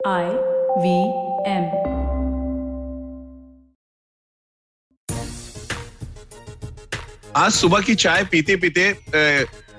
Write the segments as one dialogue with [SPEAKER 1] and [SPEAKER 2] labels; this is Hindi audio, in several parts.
[SPEAKER 1] I V M.
[SPEAKER 2] आज सुबह की चाय पीते पीते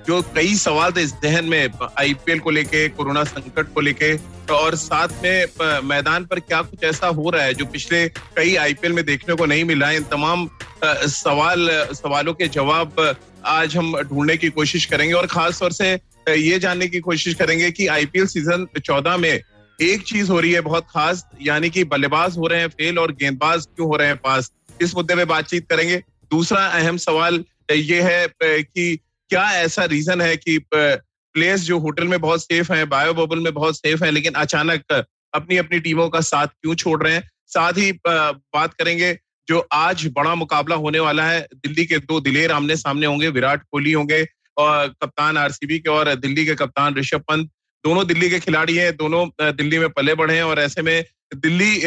[SPEAKER 2] जो कई सवाल थे इस जहन में आईपीएल को लेके, कोरोना संकट को लेके और साथ में मैदान पर क्या कुछ ऐसा हो रहा है जो पिछले कई आईपीएल में देखने को नहीं मिला इन तमाम सवाल, सवालों के जवाब आज हम ढूँढने की कोशिश करेंगे और खास तौर से ये जानने की कोशिश करेंगे कि आईपीएल सीज़न चौदह में एक चीज़ हो रही है बहुत खास, यानी कि बल्लेबाज हो रहे हैं फेल और गेंदबाज क्यों हो रहे हैं पास? इस मुद्दे में बातचीत करेंगे। दूसरा अहम सवाल ये है कि क्या ऐसा रीजन है कि प्लेयर्स जो होटल में बहुत सेफ़ हैं, बायो बबल में बहुत सेफ़ हैं, लेकिन अचानक अपनी अपनी टीमों का साथ क्यों छोड़ रहे हैं? साथ ही बात करेंगे जो आज बड़ा मुकाबला होने वाला है, दिल्ली के दो दिलेर आमने सामने होंगे, विराट कोहली होंगे, और कप्तान आरसीबी के और दिल्ली के कप्तान ऋषभ पंत। दोनों दिल्ली के खिलाड़ी हैं, दोनों दिल्ली में पले बढ़े हैं और ऐसे में दिल्ली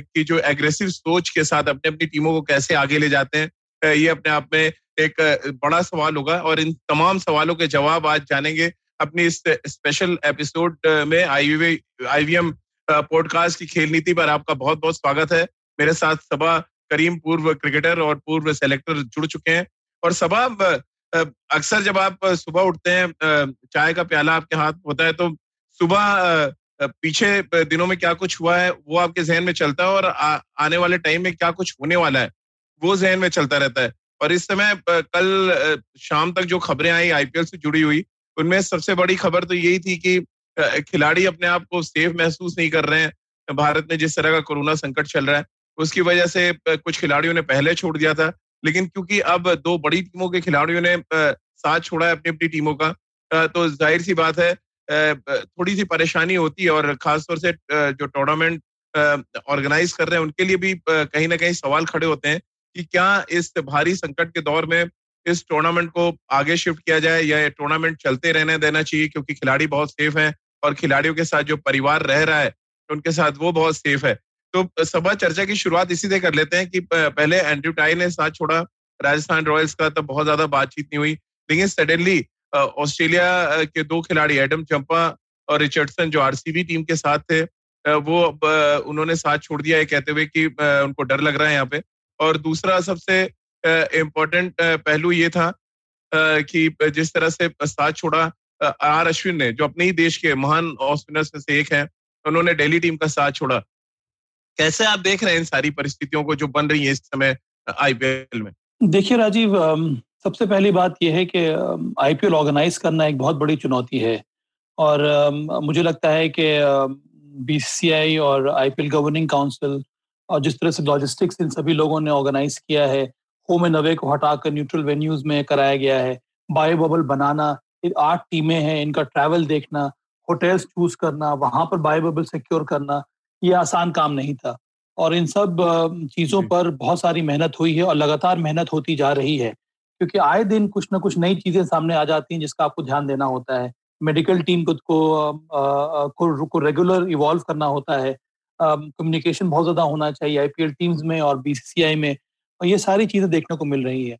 [SPEAKER 2] की जो एग्रेसिव सोच के साथ अपने अपनी टीमों को कैसे आगे ले जाते हैं ये अपने आप में एक बड़ा सवाल होगा और इन तमाम सवालों के जवाब आज जानेंगे अपनी इस स्पेशल एपिसोड में आईवी आईवीएम पॉडकास्ट की खेल नीति पर आपका बहुत बहुत स्वागत है। मेरे साथ सभा करीम, पूर्व क्रिकेटर और पूर्व सेलेक्टर जुड़ चुके हैं और सबा अक्सर जब आप सुबह उठते हैं चाय का प्याला आपके हाथ होता है तो सुबह पीछे दिनों में क्या कुछ हुआ है वो आपके जहन में चलता है और आ, आने वाले टाइम में क्या कुछ होने वाला है वो जहन में चलता रहता है। और इस समय कल शाम तक जो खबरें आई आईपीएल से जुड़ी हुई उनमें सबसे बड़ी खबर तो यही थी कि खिलाड़ी अपने आप को सेफ़ महसूस नहीं कर रहे हैं। भारत में जिस तरह का कोरोना संकट चल रहा है उसकी वजह से कुछ खिलाड़ियों ने पहले छोड़ दिया था लेकिन क्योंकि अब दो बड़ी टीमों के खिलाड़ियों ने साथ छोड़ा है अपनी अपनी टीमों का तो ज़ाहिर सी बात है थोड़ी सी परेशानी होती है और खासतौर से जो टूर्नामेंट ऑर्गेनाइज कर रहे हैं, उनके लिए भी कहीं ना कहीं सवाल खड़े होते हैं कि क्या इस भारी संकट के दौर में इस टूर्नामेंट को आगे शिफ्ट किया जाए या टूर्नामेंट चलते रहने देना चाहिए, क्योंकि खिलाड़ी बहुत सेफ़ हैं और खिलाड़ियों के साथ जो परिवार रह रहा है, उनके साथ वो बहुत सेफ़ है। तो सभा चर्चा की शुरुआत इसी से कर लेते हैं कि पहले एंड्रू टाई ने साथ छोड़ा राजस्थान रॉयल्स का, तब बहुत ज़्यादा बातचीत नहीं हुई। लेकिन सडनली ऑस्ट्रेलिया के दो खिलाड़ी एडम चंपा और रिचर्डसन जो आरसीबी टीम के साथ थे वो उन्होंने साथ छोड़ दिया है कहते हुए कि उनको डर लग रहा है यहाँ पे। और दूसरा सबसे इम्पोर्टेंट पहलू ये था कि जिस तरह से साथ छोड़ा आर अश्विन ने, जो अपने ही देश के महान ऑस्पिनर्स में से एक है, उन्होंने दिल्ली टीम का साथ छोड़ा। कैसे आप देख रहे हैं इन सारी परिस्थितियों को जो बन रही है इस समय आईपीएल में?
[SPEAKER 3] देखिए राजीव सबसे पहली बात यह है कि आईपीएल ऑर्गेनाइज करना एक बहुत बड़ी चुनौती है। और मुझे लगता है कि बीसीसीआई और आईपीएल गवर्निंग काउंसिल और जिस तरह से लॉजिस्टिक्स इन सभी लोगों ने ऑर्गेनाइज किया है होम एंड अवे को हटाकर न्यूट्रल वेन्यूज में कराया गया है। बायो बबल बनाना आठ टीमें हैं, इनका ट्रैवल देखना होटल्स चूज़ करना, वहाँ पर बायो बबल सिक्योर करना ये आसान काम नहीं था। और इन सब चीज़ों पर बहुत सारी मेहनत हुई है और लगातार मेहनत होती जा रही है। क्योंकि आए दिन कुछ ना कुछ नई चीज़ें सामने आ जाती हैं जिसका आपको ध्यान देना होता है। मेडिकल टीम को को, को, को रेगुलर इवॉल्व करना होता है। कम्युनिकेशन बहुत ज़्यादा होना चाहिए आईपीएल टीम्स में और बीसीसीआई में। और ये सारी चीज़ें देखने को मिल रही है।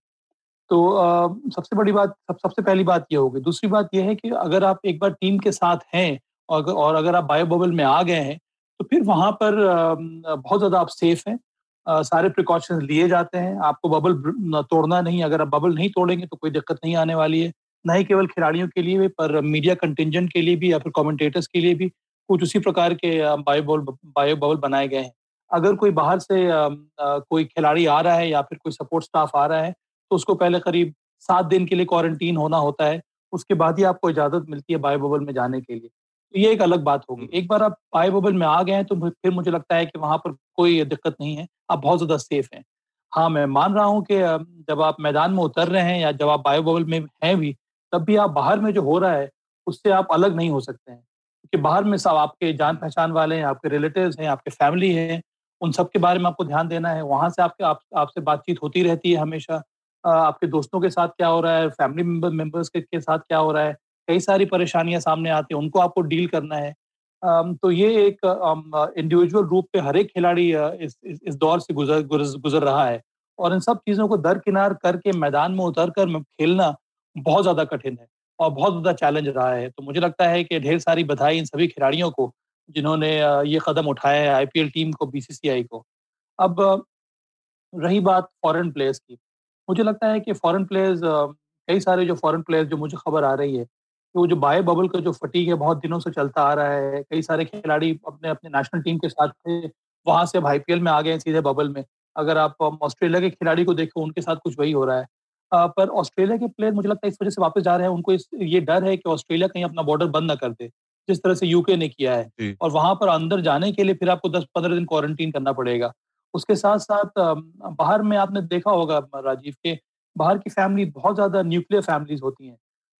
[SPEAKER 3] तो आ, सबसे बड़ी बात सब सबसे पहली बात ये होगी। दूसरी बात यह है कि अगर आप एक बार टीम के साथ हैं और, और अगर आप बायो बबल में आ गए हैं तो फिर वहाँ पर बहुत ज़्यादा आप सेफ़ हैं। सारे प्रिकॉशंस लिए जाते हैं। आपको बबल तोड़ना नहीं, अगर आप बबल नहीं तोड़ेंगे तो कोई दिक्कत नहीं आने वाली है। न ही केवल खिलाड़ियों के लिए भी, पर मीडिया कंटिजेंट के लिए भी या फिर कॉमेंटेटर्स के लिए भी कुछ उसी प्रकार के बायो बॉल बायो बबल बनाए गए हैं। अगर कोई बाहर से कोई खिलाड़ी आ रहा है या फिर कोई सपोर्ट स्टाफ आ रहा है तो उसको पहले करीब सात दिन के लिए क्वारंटीन होना होता है। उसके बाद ही आपको इजाज़त मिलती है बायो बबल में जाने के लिए। तो ये एक अलग बात होगी। हम्म। एक बार आप पाए बबल में आ गए हैं तो फिर मुझे लगता है कि वहाँ पर कोई दिक्कत नहीं है। आप बहुत ज़्यादा सेफ़ हैं। हाँ मैं मान रहा हूँ कि जब आप मैदान में उतर रहे हैं या जब आप बायो बबल में हैं भी तब भी आप बाहर में जो हो रहा है उससे आप अलग नहीं हो सकते हैं। क्योंकि बाहर में सब आपके जान पहचान वाले हैं आपके रिलेटिव हैं आपके फैमिली हैं उन सब के बारे में आपको ध्यान देना है। वहाँ से आपके आप, आपसे बातचीत होती रहती है हमेशा। आपके दोस्तों के साथ क्या हो रहा है फैमिली मेंबर मेंबर्स के, के साथ क्या हो रहा है कई सारी परेशानियाँ सामने आती हैं उनको आपको डील करना है। तो ये एक इंडिविजुअल रूप पे हर एक खिलाड़ी इस, इस, दौर से गुजर गुजर रहा है। और इन सब चीज़ों को दरकिनार करके मैदान में उतर कर खेलना बहुत ज़्यादा कठिन है और बहुत ज़्यादा चैलेंज रहा है। तो मुझे लगता है कि ढेर सारी बधाई इन सभी खिलाड़ियों को जिन्होंने ये कदम उठाया है आईपीएल टीम को बीसीसीआई को। अब रही बात फॉरेन प्लेयर्स की। मुझे लगता है कि फॉरेन प्लेयर्स कई सारे जो फॉरेन प्लेयर्स जो मुझे खबर आ रही है कि वो जो बाय बबल का जो फटीक है बहुत दिनों से चलता आ रहा है। कई सारे खिलाड़ी अपने अपने नेशनल टीम के साथ थे वहाँ से अब आईपीएल में आ गए सीधे बबल में। अगर आप ऑस्ट्रेलिया के खिलाड़ी को देखो उनके साथ कुछ वही हो रहा है। पर ऑस्ट्रेलिया के प्लेयर मुझे लगता है इस वजह से वापस जा रहे हैं उनको इस ये डर है कि ऑस्ट्रेलिया कहीं अपना बॉर्डर बंद ना कर दे जिस तरह से यूके ने किया है। और वहाँ पर अंदर जाने के लिए फिर आपको दस पंद्रह दिन क्वारंटीन करना पड़ेगा। उसके साथ साथ बाहर में आपने देखा होगा राजीव के बाहर की फैमिली बहुत ज़्यादा न्यूक्लियर फैमिलीज़ होती हैं।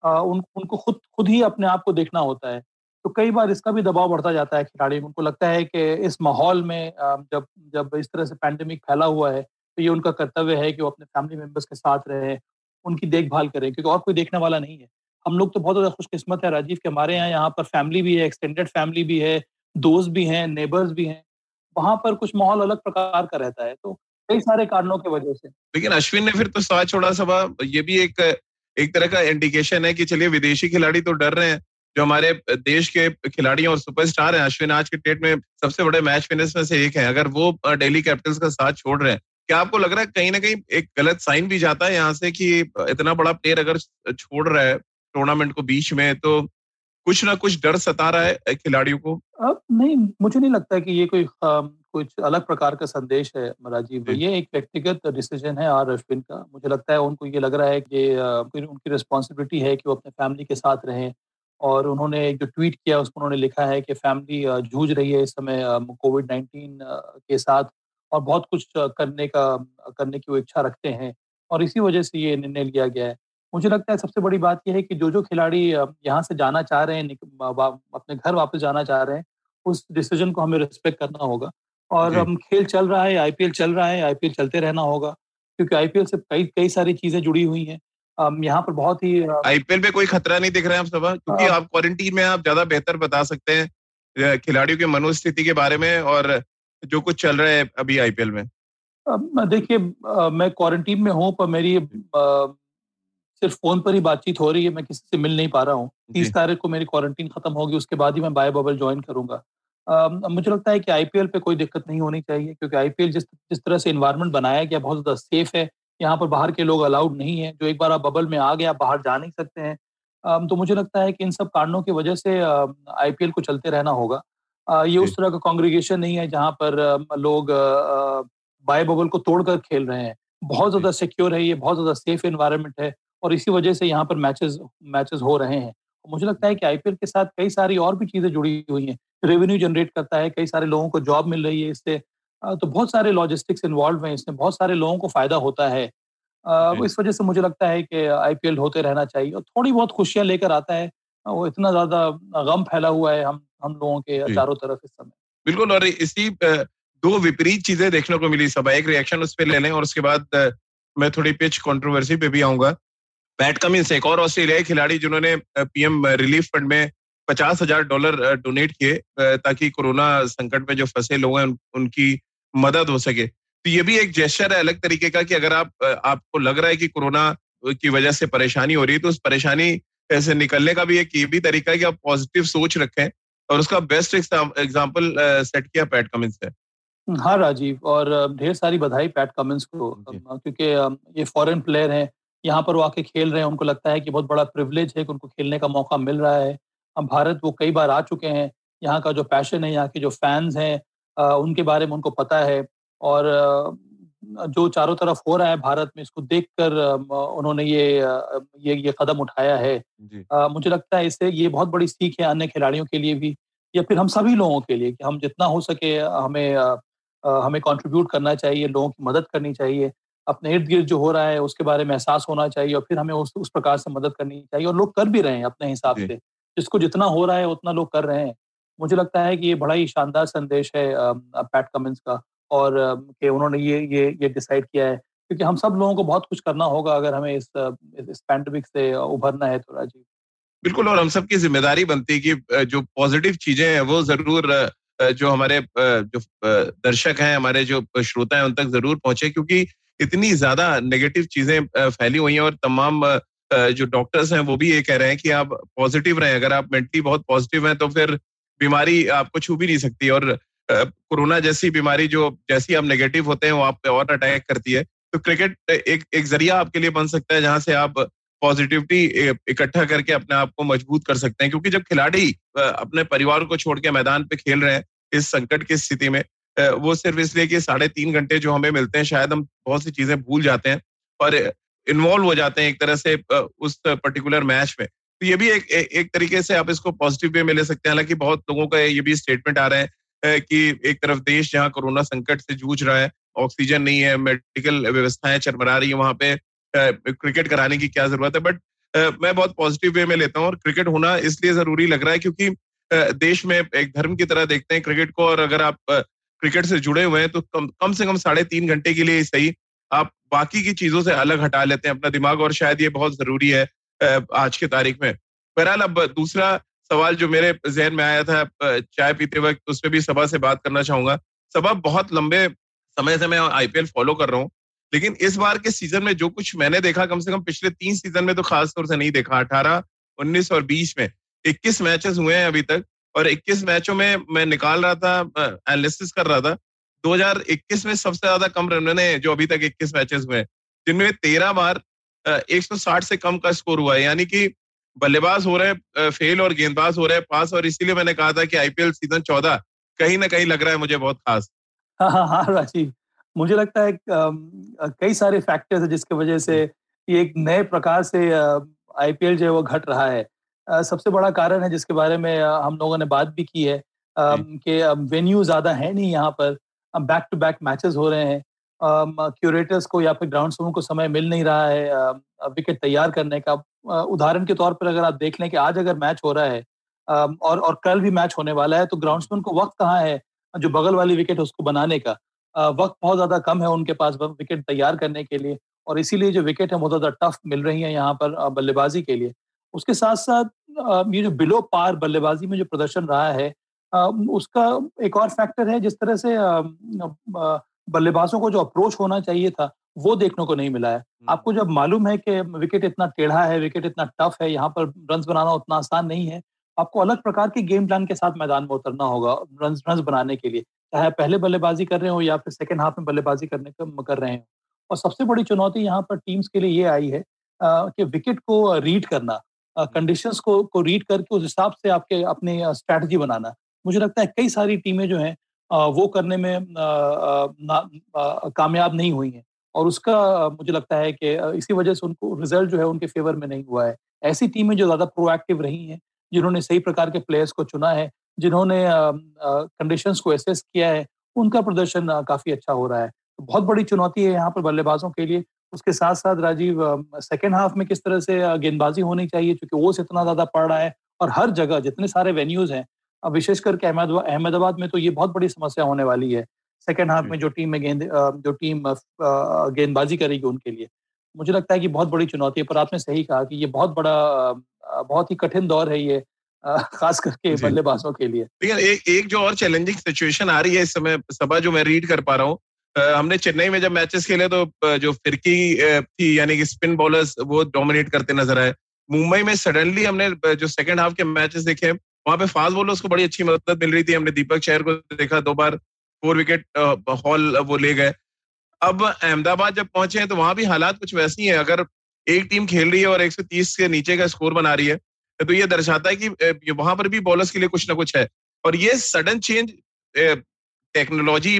[SPEAKER 3] उन, उनको खुद खुद ही अपने आप को देखना होता है। तो कई बार इसका भी दबाव बढ़ता जाता है खिलाड़ी उनको लगता है कि इस माहौल में जब जब इस तरह से पैंडमिक फैला हुआ है तो ये उनका कर्तव्य है कि वो अपने फैमिली मेंबर्स के साथ रहे, उनकी देखभाल करें, क्योंकि और कोई देखने वाला नहीं है। हम लोग तो बहुत ज़्यादा खुशकिस्मत है राजीव के हमारे यहाँ यहाँ पर फैमिली भी है एक्सटेंडेड फैमिली भी है, दोस्त भी हैं नेबर्स भी हैं। वहाँ पर कुछ माहौल अलग प्रकार का रहता है तो कई सारे कारणों की वजह से।
[SPEAKER 2] लेकिन अश्विन ने फिर तो साथ छोड़ा सभा ये भी एक एक तरह का इंडिकेशन है कि चलिए विदेशी खिलाड़ी तो डर रहे हैं। जो हमारे देश के खिलाड़ियों और सुपरस्टार हैं, अश्विन आज के डेट में सबसे बड़े मैच फिनिश में से एक है। अगर वो डेली कैपिटल्स का साथ छोड़ रहे हैं, क्या आपको लग रहा है कहीं ना कहीं एक गलत साइन भी जाता है यहाँ से कि इतना बड़ा प्लेयर अगर छोड़ रहा है टूर्नामेंट को बीच में तो कुछ ना कुछ डर सता रहा है खिलाड़ियों को?
[SPEAKER 3] अब नहीं मुझे नहीं लगता कि ये कोई कुछ अलग प्रकार का संदेश है राजीव ये एक व्यक्तिगत डिसीज़न है आर अश्विन का। मुझे लगता है उनको ये लग रहा है कि उनकी रिस्पॉन्सिबिलिटी है कि वो अपने फैमिली के साथ रहें और उन्होंने एक जो ट्वीट किया उसमें उन्होंने लिखा है कि फैमिली जूझ रही है इस समय कोविड नाइन्टीन के साथ और बहुत कुछ करने का करने की वो इच्छा रखते हैं और इसी वजह से ये निर्णय लिया गया है। मुझे लगता है सबसे बड़ी बात यह है कि जो जो खिलाड़ी यहाँ से जाना चाह रहे हैं अपने घर वापस जाना चाह रहे हैं उस डिसीज़न को हमें रिस्पेक्ट करना होगा। और हम खेल चल रहा है आईपीएल चल रहा है आईपीएल चलते रहना होगा क्योंकि आईपीएल से कई कई सारी चीज़ें जुड़ी हुई हैं। यहाँ पर बहुत ही
[SPEAKER 2] आईपीएल में कोई खतरा नहीं दिख रहा है आप सब क्योंकि आप क्वारंटीन में आप ज़्यादा बेहतर बता सकते हैं खिलाड़ियों की मनोस्थिति के बारे में और जो कुछ चल रहा है अभी आईपीएल में।
[SPEAKER 3] देखिए मैं क्वारंटीन में हूँ पर मेरी सिर्फ़ फ़ोन पर ही बातचीत हो रही है मैं किसी से मिल नहीं पा रहा हूँ। तीस तारीख को मेरी क्वारंटीन खत्म होगी उसके बाद ही मैं बायो बबल ज्वाइन करूँगा। मुझे लगता है कि आईपीएल पे कोई दिक्कत नहीं होनी चाहिए क्योंकि आईपीएल जिस जिस तरह से इन्वायरमेंट बनाया गया बहुत ज़्यादा सेफ़ है। यहाँ पर बाहर के लोग अलाउड नहीं है। जो एक बार आप बबल में आ गए आप बाहर जा नहीं सकते हैं। तो मुझे लगता है कि इन सब कारणों की वजह से आईपीएल को चलते रहना होगा। ये उस तरह का कॉन्ग्रीगेशन नहीं है जहाँ पर लोग बाय बबल को तोड़कर खेल रहे हैं। बहुत ज़्यादा सिक्योर है ये बहुत ज़्यादा सेफ़ इन्वायरमेंट है। और इसी वजह से यहाँ पर मैचेस मैचेस हो रहे हैं। मुझे लगता है कि आईपीएल के साथ कई सारी और भी चीज़ें जुड़ी हुई हैं। रेवेन्यू जनरेट करता है कई सारे लोगों को जॉब मिल रही है इससे। तो बहुत सारे लॉजिस्टिक्स इन्वॉल्व हैं इसमें बहुत सारे लोगों को फ़ायदा होता है। इस वजह से मुझे लगता है कि आईपीएल होते रहना चाहिए और थोड़ी बहुत खुशियाँ लेकर आता है। वो इतना ज़्यादा गम फैला हुआ है हम हम लोगों के चारों तरफ़ इस समय।
[SPEAKER 2] बिल्कुल और इसी दो विपरीत चीज़ें देखने को मिली सब एक रिएक्शन उस पर ले लें और उसके बाद मैं थोड़ी पिच कंट्रोवर्सी पे भी आऊँगा। पैट कमिंस एक और ऑस्ट्रेलियाई खिलाड़ी जिन्होंने पीएम रिलीफ फंड में पचास हज़ार डॉलर डोनेट किए ताकि कोरोना संकट में जो फंसे लोग हैं उनकी मदद हो सके। तो ये भी एक जेस्टर है अलग तरीके का कि अगर आप आपको लग रहा है कि कोरोना की वजह से परेशानी हो रही है तो उस परेशानी से निकलने का भी एक ये भी तरीका है कि आप पॉजिटिव सोच रखें और उसका बेस्ट एग्ज़ाम्पल सेट किया पैट कमिंस है
[SPEAKER 3] हाँ राजीव और ढेर सारी बधाई पैट कमिंस को क्योंकि ये फॉरेन प्लेयर हैं यहाँ पर वो आके खेल रहे हैं उनको लगता है कि बहुत बड़ा प्रिवलेज है कि उनको खेलने का मौका मिल रहा है। हम भारत वो कई बार आ चुके हैं यहाँ का जो पैशन है यहाँ के जो फैंस हैं उनके बारे में उनको पता है और जो चारों तरफ़ हो रहा है भारत में इसको देखकर उन्होंने ये ये ये कदम उठाया है। मुझे लगता है इससे ये बहुत बड़ी सीख है अन्य खिलाड़ियों के लिए भी या फिर हम सभी लोगों के लिए कि हम जितना हो सके हमें हमें कंट्रीब्यूट करना चाहिए लोगों की मदद करनी चाहिए। अपने इर्द गिर्द जो हो रहा है उसके बारे में एहसास होना चाहिए और फिर हमें उस उस प्रकार से मदद करनी चाहिए और लोग कर भी रहे हैं अपने हिसाब से। जिसको जितना हो रहा है उतना लोग कर रहे हैं। मुझे लगता है कि ये बड़ा ही शानदार संदेश है पैट कमिंस का और कि उन्होंने ये ये ये डिसाइड किया है। क्योंकि हम सब लोगों को बहुत कुछ करना होगा अगर हमें इस इस पैंडमिक से उभरना है तो राजीव।
[SPEAKER 2] बिल्कुल और हम सब की ज़िम्मेदारी बनती है कि जो पॉजिटिव चीज़ें हैं वो ज़रूर जो हमारे जो दर्शक हैं हमारे जो श्रोता हैं उन तक ज़रूर पहुँचे क्योंकि इतनी ज़्यादा नेगेटिव चीज़ें फैली हुई हैं और तमाम जो डॉक्टर्स हैं वो भी ये कह रहे हैं कि आप पॉजिटिव रहें। अगर आप मेंटली बहुत पॉजिटिव हैं तो फिर बीमारी आपको छू भी नहीं सकती और कोरोना जैसी बीमारी जो, जैसी आप नेगेटिव होते हैं वो आप पे और अटैक करती है। तो क्रिकेट एक एक ज़रिया आपके लिए बन सकता है जहाँ से आप पॉजिटिविटी इकट्ठा करके अपने आप को मज़बूत कर सकते हैं। क्योंकि जब खिलाड़ी अपने परिवार को छोड़ के मैदान पे खेल रहे हैं, इस संकट की स्थिति में वो सिर्फ़ इसलिए कि साढ़े तीन घंटे जो हमें मिलते हैं, शायद हम बहुत सी चीज़ें भूल जाते हैं और इन्वॉल्व हो जाते हैं एक तरह से उस पर्टिकुलर मैच में। तो ये भी एक एक तरीके से आप इसको पॉजिटिव वे में ले सकते हैं। हालाँकि बहुत लोगों का ये भी स्टेटमेंट आ रहे हैं कि एक तरफ़ देश जहाँ कोरोना संकट से जूझ रहा है ऑक्सीजन नहीं है मेडिकल व्यवस्थाएँ चरमरा रही है वहाँ पे क्रिकेट कराने की क्या ज़रूरत है। बट मैं बहुत पॉजिटिव वे में लेता हूँ और क्रिकेट होना इसलिए ज़रूरी लग रहा है क्योंकि देश में एक धर्म की तरह देखते हैं क्रिकेट को और अगर आप क्रिकेट से जुड़े हुए हैं तो कम कम से कम साढ़े तीन घंटे के लिए सही आप बाकी की चीज़ों से अलग हटा लेते हैं अपना दिमाग, और शायद ये बहुत ज़रूरी है आज के तारीख में। बहरहाल, अब दूसरा सवाल जो मेरे जहन में आया था चाय पीते वक्त, उस पर भी सभा से बात करना चाहूँगा। सभा बहुत लंबे समय से मैं आईपीएल फॉलो कर रहा हूँ, लेकिन इस बार के सीज़न में जो कुछ मैंने देखा, कम से कम पिछले तीन सीज़न में तो खास तौर से नहीं देखा। अठारह, उन्नीस और बीस में इक्कीस मैचेस हुए हैं अभी तक और 21 मैचों में मैं निकाल रहा था एनालिसिस कर रहा था। 2021 में सबसे ज़्यादा कम रन बने जो अभी तक 21 मैचेस हुए जिनमें तेरह बार 160 से कम का स्कोर हुआ है। यानी कि बल्लेबाज हो रहे फेल और गेंदबाज हो रहे पास और इसीलिए मैंने कहा था कि आईपीएल सीज़न चौदह कहीं ना कहीं लग रहा है मुझे बहुत खास।
[SPEAKER 3] हाँ हाँ हाँ राजीव। मुझे लगता है कई सारे फैक्टर्स है जिसकी वजह से ये एक नए प्रकार से आईपीएल जो है वो घट रहा है। सबसे बड़ा कारण है जिसके बारे में हम लोगों ने बात भी की है कि वेन्यू ज़्यादा है नहीं यहाँ पर बैक टू बैक मैचेस हो रहे हैं क्यूरेटर्स को या फिर ग्राउंड समूह को समय मिल नहीं रहा है विकेट तैयार करने का। उदाहरण के तौर पर अगर आप देख लें कि आज अगर मैच हो रहा है और और कल भी मैच होने वाला है तो ग्राउंडसमैन को वक्त कहाँ है जो बगल वाली विकेट उसको बनाने का। वक्त बहुत ज़्यादा कम है उनके पास विकेट तैयार करने के लिए और इसीलिए जो विकेट है बहुत ज़्यादा टफ मिल रही है यहाँ पर बल्लेबाजी के लिए। उसके साथ साथ ये जो बिलो पार बल्लेबाजी में जो प्रदर्शन रहा है उसका एक और फैक्टर है जिस तरह से बल्लेबाजों को जो अप्रोच होना चाहिए था वो देखने को नहीं मिला है। हम्म। आपको जब मालूम है कि विकेट इतना टेढ़ा है विकेट इतना टफ है यहाँ पर रन बनाना उतना आसान नहीं है आपको अलग प्रकार के गेम प्लान के साथ मैदान में उतरना होगा रन रन बनाने के लिए। चाहे पहले बल्लेबाजी कर रहे हो या फिर सेकेंड हाफ़ में बल्लेबाजी करने का कर रहे हो। और सबसे बड़ी चुनौती यहाँ पर टीम्स के लिए ये आई है कि विकेट को रीड करना। कंडीशंस को को रीड करके उस हिसाब से आपके अपनी स्ट्रैटेजी बनाना। मुझे लगता है कई सारी टीमें जो हैं वो करने में कामयाब नहीं हुई हैं। और उसका मुझे लगता है कि इसी वजह से उनको रिज़ल्ट जो है उनके फेवर में नहीं हुआ है। ऐसी टीमें जो ज़्यादा प्रोएक्टिव रही हैं जिन्होंने सही प्रकार के प्लेयर्स को चुना है जिन्होंने कंडीशंस को एसेस किया है उनका प्रदर्शन काफ़ी अच्छा हो रहा है। बहुत बड़ी चुनौती है यहाँ पर बल्लेबाजों के लिए उसके साथ साथ राजीव सेकेंड हाफ़ में किस तरह से गेंदबाजी होनी चाहिए? क्योंकि ओस इतना ज़्यादा पड़ रहा है और हर जगह जितने सारे वेन्यूज हैं अब विशेष करके अहमदाबाद में तो ये बहुत बड़ी समस्या होने वाली है सेकेंड हाफ़ में जो टीम में गेंद जो टीम गेंदबाजी करेगी उनके लिए। मुझे लगता है कि बहुत बड़ी चुनौती है पर आपने सही कहा कि ये बहुत बड़ा बहुत ही कठिन दौर है ये खास करके बल्लेबाजों के लिए।
[SPEAKER 2] एक एक जो और चैलेंजिंग सिचुएशन आ रही है इस समय सभा जो मैं रीड कर पा रहा हूँ हमने चेन्नई में जब मैचेस खेले तो जो फिरकी थी, यानी कि स्पिन बॉलर्स वो डोमिनेट करते नज़र आए। मुंबई में सडनली हमने जो सेकंड हाफ़ के मैचेस देखे, वहाँ पे फास्ट बॉलर्स को बड़ी अच्छी मदद मिल रही थी। हमने दीपक शहर को देखा, दो बार फोर विकेट हॉल वो ले गए। अब अहमदाबाद जब पहुँचे हैं तो वहाँ भी हालात कुछ वैसी है अगर एक टीम खेल रही है और 130 के नीचे का स्कोर बना रही है तो ये दर्शाता है कि वहाँ पर भी बॉलर्स के लिए कुछ ना कुछ है। और ये सडन चेंज टेक्नोलॉजी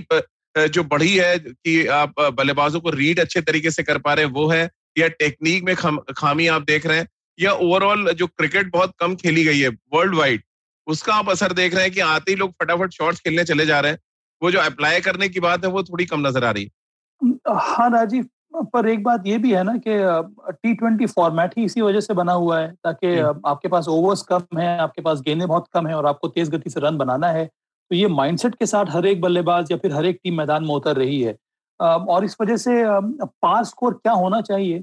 [SPEAKER 2] जो बढ़ी है कि आप बल्लेबाजों को रीड अच्छे तरीके से कर पा रहे हैं वो है या टेक्निक में खामी आप देख रहे हैं या ओवरऑल जो क्रिकेट बहुत कम खेली गई है वर्ल्ड वाइड उसका आप असर देख रहे हैं कि आते ही लोग फटाफट शॉट्स खेलने चले जा रहे हैं। वो जो अप्लाई करने की बात है वो थोड़ी कम नज़र आ रही
[SPEAKER 3] है। हाँ राजीव पर एक बात ये भी है ना कि टी ट्वेंटी फॉर्मेट ही इसी वजह से बना हुआ है ताकि आपके पास ओवर्स कम है आपके पास गेंदें बहुत कम है और आपको तेज गति से रन बनाना है। तो ये माइंडसेट के साथ हर एक बल्लेबाज या फिर हर एक टीम मैदान में उतर रही है। और इस वजह से पार स्कोर क्या होना चाहिए,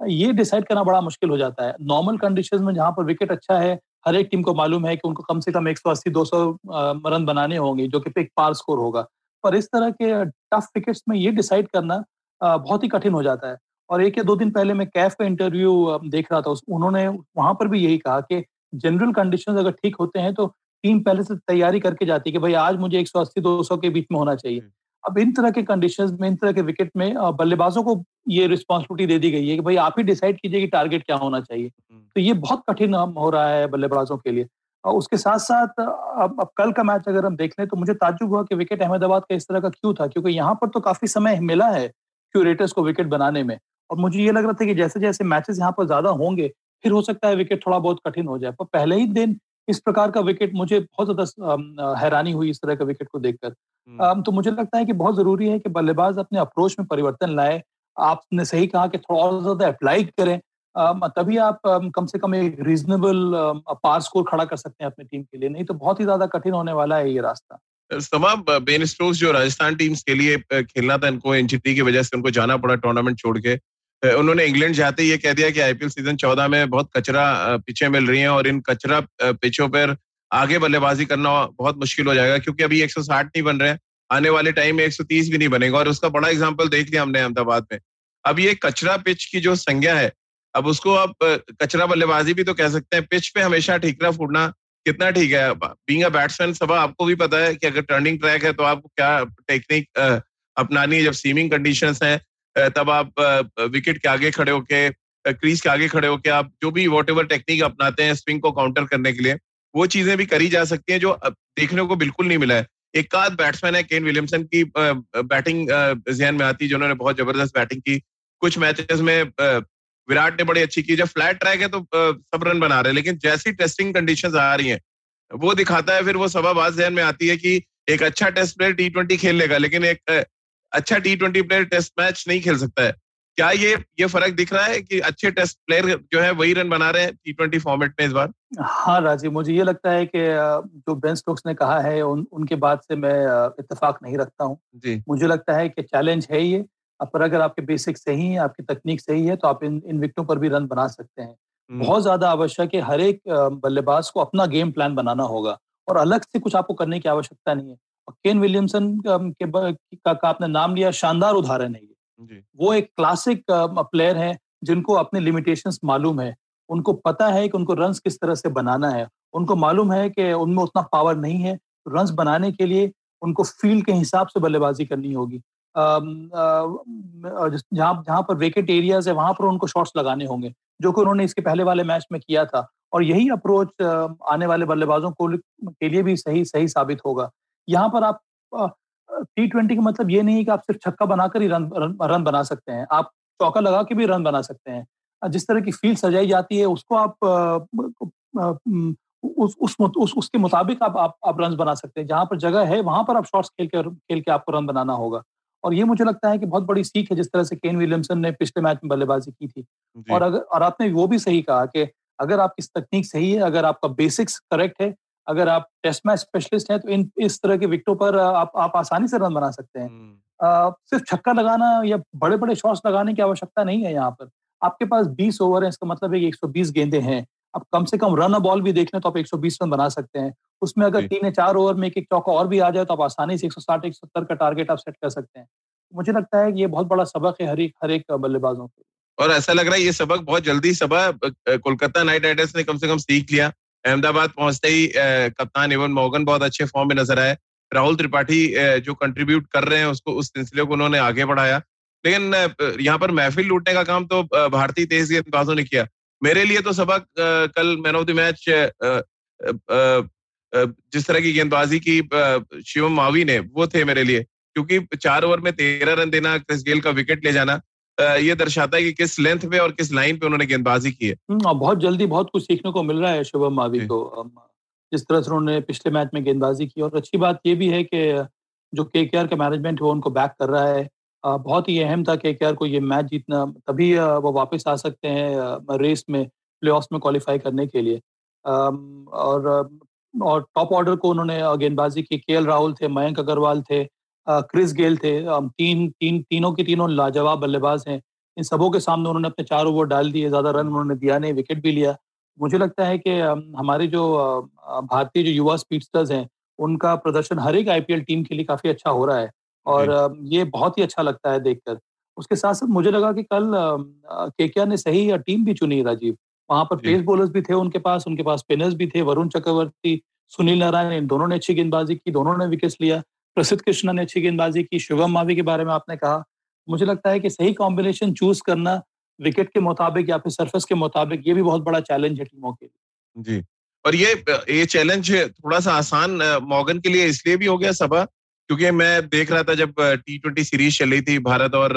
[SPEAKER 3] ये डिसाइड करना बड़ा मुश्किल हो जाता है। नॉर्मल कंडीशन में जहाँ पर विकेट अच्छा है, हर एक टीम को मालूम है कि उनको कम से कम 180 200 रन बनाने होंगे, जो कि एक पार स्कोर होगा। पर इस तरह के टफ विकेट्स में ये डिसाइड करना बहुत ही कठिन हो जाता है। और एक या दो दिन पहले मैं कैफ का इंटरव्यू देख रहा था उन्होंने वहाँ पर भी यही कहा कि जनरल कंडीशंस अगर ठीक होते हैं तो टीम पहले से तैयारी करके जाती है कि भाई आज मुझे 180 200 के बीच में होना चाहिए। अब इन तरह के कंडीशन में इन तरह के विकेट में बल्लेबाजों को ये रिस्पॉन्सिबिलिटी दे दी गई है कि भाई आप ही डिसाइड कीजिए कि टारगेट क्या होना चाहिए। तो ये बहुत कठिन हो रहा है बल्लेबाजों के लिए। और उसके साथ साथ अब, अब कल का मैच अगर हम देख लें तो मुझे ताजुब हुआ कि विकेट अहमदाबाद का इस तरह का क्यों था? क्योंकि यहाँ पर तो काफ़ी समय मिला है क्यूरेटर्स को विकेट बनाने में। और मुझे ये लग रहा था कि जैसे जैसे मैचेस यहाँ पर ज़्यादा होंगे फिर हो सकता है विकेट थोड़ा बहुत कठिन हो जाए। पर पहले ही दिन इस प्रकार का विकेट मुझे बहुत ज़्यादा हैरानी हुई इस तरह का विकेट को देखकर। तो मुझे लगता है कि बहुत ज़रूरी है कि बल्लेबाज अपने अप्रोच में परिवर्तन लाए। आपने सही कहा कि थोड़ा और ज़्यादा अप्लाई करें। तभी आप कम से कम एक रीजनेबल पार स्कोर खड़ा कर सकते हैं अपनी टीम के लिए। नहीं तो बहुत ही ज़्यादा कठिन होने वाला है ये रास्ता।
[SPEAKER 2] तमाम बेन स्टोक्स जो राजस्थान टीम्स के लिए खेलना था इनको इंजरी की वजह से उनको जाना पड़ा टूर्नामेंट छोड़ के। उन्होंने इंग्लैंड जाते ये कह दिया कि आईपीएल सीज़न चौदह में बहुत कचरा पिछे मिल रही हैं और इन कचरा पिचों पर आगे बल्लेबाजी करना बहुत मुश्किल हो जाएगा क्योंकि अभी 160 नहीं बन रहे हैं। आने वाले टाइम में 130 भी नहीं बनेगा और उसका बड़ा एग्ज़ाम्पल देख लिया हमने अहमदाबाद में। अब ये कचरा पिच की जो संज्ञा है, अब उसको आप कचरा बल्लेबाजी भी तो कह सकते हैं, पिच पे हमेशा ठीकरा फूटना कितना ठीक है। बींग बैट्समैन, सब आपको भी पता है कि अगर टर्निंग ट्रैक है तो आपको क्या टेक्निक अपनानी है जब सीमिंग कंडीशन है तब आप विकेट के आगे खड़े होके क्रीज के आगे खड़े होके आप जो भी वॉट एवर टेक्निक अपनाते हैं स्विंग को काउंटर करने के लिए, वो चीज़ें भी करी जा सकती हैं जो देखने को बिल्कुल नहीं मिला है। एक आध बैट्समैन है केन विलियमसन की बैटिंग जहन में आती है, जिन्होंने बहुत ज़बरदस्त बैटिंग की। कुछ मैचेस में विराट ने बड़ी अच्छी की। जब फ्लैट ट्रैक है तो सब रन बना रहे हैं, लेकिन जैसी टेस्टिंग कंडीशन आ रही है, वो दिखाता है, फिर वो सभा बात जहन में आती है कि एक अच्छा टेस्ट प्लेयर टी ट्वेंटी खेल लेगा, लेकिन एक अच्छा T twenty player test match नहीं खेल सकता है। क्या ये ये फ़र्क दिख रहा है कि अच्छे टेस्ट प्लेयर जो है वही रन बना रहे हैं टी ट्वेंटी फॉर्मेट में इस बार?
[SPEAKER 3] हाँ राजीव मुझे ये लगता है कि जो बेन स्टोक्स ने कहा है उन, उनके बाद से मैं इत्तेफाक नहीं रखता हूँ। मुझे लगता है कि चैलेंज है ये पर अगर आपके बेसिक सही है आपकी तकनीक सही है तो आप इन इन विकेटों पर भी रन बना सकते हैं। हम्म। बहुत ज़्यादा आवश्यक है हर एक बल्लेबाज को अपना गेम प्लान बनाना होगा और अलग से कुछ आपको करने की आवश्यकता नहीं है। केन विलियमसन के का, का आपने नाम लिया शानदार उदाहरण है ये। वो एक क्लासिक प्लेयर है जिनको अपने लिमिटेशंस मालूम है। उनको पता है कि उनको रन्स किस तरह से बनाना है। उनको मालूम है कि उनमें उतना पावर नहीं है। रन्स बनाने के लिए उनको फ़ील्ड के हिसाब से बल्लेबाजी करनी होगी। जहाँ जहाँ पर वेकेट एरियाज़ है वहाँ पर उनको शॉट्स लगाने होंगे जो कि उन्होंने इसके पहले वाले मैच में किया था। और यही अप्रोच आने वाले बल्लेबाजों को के लिए भी सही सही साबित होगा। यहाँ पर आप टी ट्वेंटी का मतलब ये नहीं है कि आप सिर्फ़ छक्का बनाकर ही रन, रन रन बना सकते हैं। आप चौका लगा के भी रन बना सकते हैं। जिस तरह की फ़ील्ड सजाई जाती है उसको आप उस, उस, उस उसके मुताबिक आप आप, आप रन बना सकते हैं। जहाँ पर जगह है वहाँ पर आप शॉट्स खेल के खेल के आपको रन बनाना होगा। और ये मुझे लगता है कि बहुत बड़ी सीख है जिस तरह से केन विलियमसन ने पिछले मैच में बल्लेबाजी की थी। और अगर और आपने वो भी सही कहा कि अगर आपकी तकनीक सही है अगर आपका बेसिक्स करेक्ट है अगर आप टेस्ट मैच स्पेशलिस्ट हैं तो इन इस तरह के विकेटों पर आप आप आसानी से रन बना सकते हैं। आ, सिर्फ़ छक्का लगाना या बड़े बड़े शॉट्स लगाने की आवश्यकता नहीं है यहाँ पर। आपके पास 20 ओवर है इसका मतलब है कि 120 गेंदे हैं। आप कम से कम रन बॉल भी देख लें तो आप 120 रन बना सकते हैं। उसमें अगर तीन या चार ओवर में एक एक चौका और भी आ जाए तो आप आसानी से 160 170 का टारगेट आप सेट कर सकते हैं। मुझे लगता है कि ये बहुत बड़ा सबक है हर एक हर एक बल्लेबाजों
[SPEAKER 2] के। और ऐसा लग रहा है ये सबक बहुत जल्दी सबक कोलकाता नाइट राइडर्स ने कम से कम सीख लिया। अहमदाबाद पहुँचते ही कप्तान एवन मोगन बहुत अच्छे फॉर्म में नज़र आए। राहुल त्रिपाठी जो कंट्रीब्यूट कर रहे हैं उसको, उस सिलसिले को उन्होंने आगे बढ़ाया। लेकिन यहाँ पर महफिल लूटने का काम तो भारतीय तेज गेंदबाजों ने किया। मेरे लिए तो सबक कल मैन ऑफ़ द मैच जिस तरह की गेंदबाजी की शिवम मावी ने, वो थे मेरे लिए। क्योंकि चार ओवर में तेरह रन देना क्रिस गेल का विकेट ले जाना ये दर्शाता है कि किस लेंथ पे और किस लाइन पे उन्होंने गेंदबाजी की है।
[SPEAKER 3] हम्म, बहुत जल्दी बहुत कुछ सीखने को मिल रहा है शुभम मावी को। जिस तरह से उन्होंने पिछले मैच में गेंदबाजी की और अच्छी बात ये भी है कि जो के के का मैनेजमेंट है उनको बैक कर रहा है। बहुत ही अहम था के के आर को ये मैच जीतना। तभी वो वापस आ सकते हैं रेस में प्ले में क्वालिफाई करने के लिए। और और टॉप ऑर्डर को उन्होंने गेंदबाजी की। के राहुल थे मयंक अग्रवाल थे क्रिस गेल थे। तीन तीन तीनों के तीनों लाजवाब बल्लेबाज हैं। इन सबों के सामने उन्होंने अपने चार ओवर डाल दिए ज़्यादा रन उन्होंने दिया नहीं विकेट भी लिया। मुझे लगता है कि हमारे जो भारतीय जो युवा स्पीडस्टर्स हैं उनका प्रदर्शन हर एक आईपीएल टीम के लिए काफ़ी अच्छा हो रहा है और ये बहुत ही अच्छा लगता है देखकर। उसके साथ साथ मुझे लगा कि कल के ने सही टीम भी चुनी राजीव। वहाँ पर पेस बॉलर्स भी थे उनके पास उनके पास स्पिनर्स भी थे वरुण चक्रवर्ती सुनील नारायण इन दोनों ने अच्छी गेंदबाजी की दोनों ने विकेट लिया। प्रसिद्ध कृष्णा ने अच्छी गेंदबाजी की शुभम मावी के बारे में आपने कहा। मुझे लगता है कि सही कॉम्बिनेशन चूज़ करना विकेट के मुताबिक या फिर सरफेस के मुताबिक, ये भी बहुत बड़ा चैलेंज है टीमों के लिए।
[SPEAKER 2] जी। और ये ये चैलेंज थोड़ा सा आसान मॉगन के लिए इसलिए भी हो गया सभा क्योंकि मैं देख रहा था जब टी ट्वेंटी सीरीज़ चल रही थी भारत और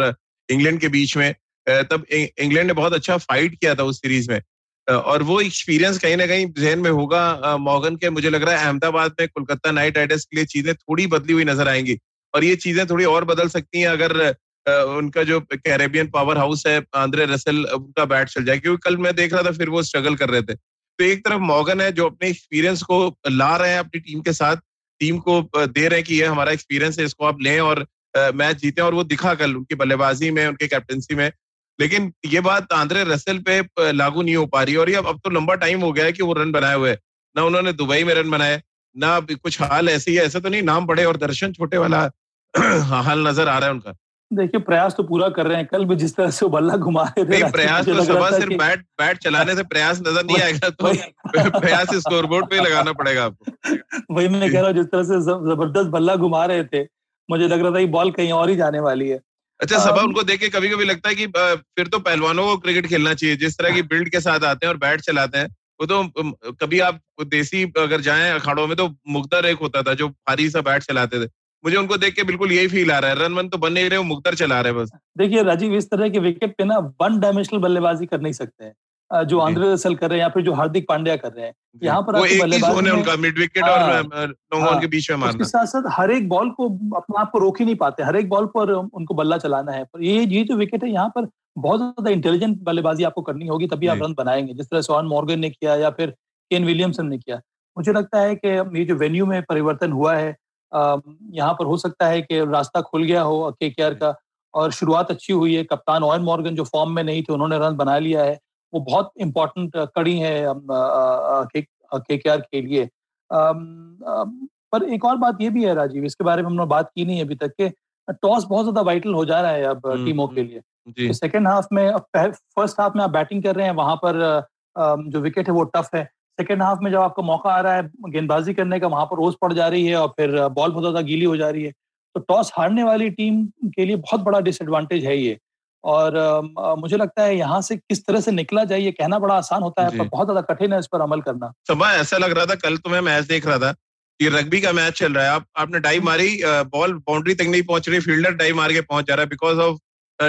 [SPEAKER 2] इंग्लैंड के बीच में तब इंग्लैंड ने बहुत अच्छा फाइट किया था उस सीरीज़ में। और वो एक्सपीरियंस कहीं ना कहीं जहन में होगा। मॉगन के मुझे लग रहा है अहमदाबाद में कोलकाता नाइट राइडर्स के लिए चीज़ें थोड़ी बदली हुई नज़र आएँगी। और ये चीज़ें थोड़ी और बदल सकती हैं अगर उनका जो कैरेबियन पावर हाउस है, आंद्रे रसल, उनका बैट चल जाए। क्योंकि कल मैं देख रहा था, फिर वो स्ट्रगल कर रहे थे। तो एक तरफ़ मॉगन है जो अपने एक्सपीरियंस को ला रहे हैं अपनी टीम के साथ। टीम को दे रहे हैं कि ये हमारा एक्सपीरियंस है, इसको आप लें और मैच जीते और वो दिखा कल उनकी बल्लेबाजी में, उनके कैप्टनसी में। लेकिन ये बात आंद्रे रसल पे लागू नहीं हो पा रही और ये अब तो लंबा टाइम हो गया है कि वो रन बनाए हुए ना उन्होंने दुबई में रन बनाए ना कुछ हाल ऐसे ही ऐसा तो नहीं नाम पड़े और दर्शन छोटे वाला हाल नज़र आ रहा है उनका।
[SPEAKER 3] देखिए प्रयास तो पूरा कर रहे हैं कल भी जिस तरह से वो बल्ला घुमा रहे थे
[SPEAKER 2] प्रयास तो सुबह सिर्फ़ बैट बैट चलाने से प्रयास नज़र नहीं आएगा तो प्रयास स्कोरबोर्ड पे लगाना पड़ेगा आपको।
[SPEAKER 3] वही मैं कह रहा हूँ जिस तरह से ज़बरदस्त बल्ला घुमा रहे थे मुझे लग रहा था कि बॉल कहीं और ही जाने वाली है।
[SPEAKER 2] अच्छा सभा उनको देख के कभी कभी लगता है कि फिर तो पहलवानों को क्रिकेट खेलना चाहिए। जिस तरह की बिल्ड के साथ आते हैं और बैट चलाते हैं वो तो कभी आप देसी अगर जाएँ अखाड़ों में तो मुख्तर एक होता था जो भारी सा बैट चलाते थे। मुझे उनको देख के बिल्कुल यही फील आ रहा है रन वन तो बन नहीं रहे वो मुख्तर चला रहे बस।
[SPEAKER 3] देखिए राजीव इस तरह के विकेट पे ना वन डायमेंशनल बल्लेबाजी कर नहीं सकते। हैं जो आंध्र रसल कर रहे हैं या फिर जो हार्दिक पांड्या कर रहे हैं यहाँ पर
[SPEAKER 2] वो एक ही उनका मिड विकेट और लॉन्ग हाँ, ऑन के बीच में मारना।
[SPEAKER 3] साथ साथ हर एक बॉल को अपने आप को रोक ही नहीं पाते हर एक बॉल पर उनको बल्ला चलाना है। पर ये ये जो विकेट है यहाँ पर बहुत ज़्यादा इंटेलिजेंट बल्लेबाजी आपको करनी होगी तभी आप रन बनाएँगे। जिस तरह सॉन मॉर्गन ने किया या फिर केन विलियमसन ने किया। मुझे लगता है कि ये जो वेन्यू में परिवर्तन हुआ है यहाँ पर हो सकता है कि रास्ता खुल गया हो के का और शुरुआत अच्छी हुई है। कप्तान ओएन मॉर्गन जो फॉर्म में नहीं थे उन्होंने रन बना लिया है। वो बहुत इम्पोर्टेंट कड़ी है के के आर के लिए। पर एक और बात ये भी है राजीव इसके बारे में हमने बात की नहीं अभी तक के। टॉस बहुत ज़्यादा वाइटल हो जा रहा है अब हम्म, टीमों के
[SPEAKER 2] हम्म, लिए।
[SPEAKER 3] सेकेंड हाफ़ में फ़र्स्ट हाफ़ में आप बैटिंग कर रहे हैं वहाँ पर जो विकेट है वो टफ है। सेकेंड हाफ़ में जब आपको मौका आ रहा है गेंदबाजी करने का वहाँ पर रोज पड़ जा रही है और फिर बॉल बहुत ज़्यादा गीली हो जा रही है। तो टॉस हारने वाली टीम के लिए बहुत बड़ा डिसएडवांटेज है ये। और आ, मुझे लगता है यहाँ से किस तरह से निकला जाए ये कहना बड़ा आसान होता है पर बहुत ज़्यादा कठिन है इस पर अमल करना।
[SPEAKER 2] सुबह ऐसा लग रहा था कल तो मैं मैच देख रहा था कि रग्बी का मैच चल रहा है। आप आपने डाइव हम्म। मारी बॉल बाउंड्री तक नहीं पहुँच रही फील्डर डाइव मार के पहुँच जा रहा है because of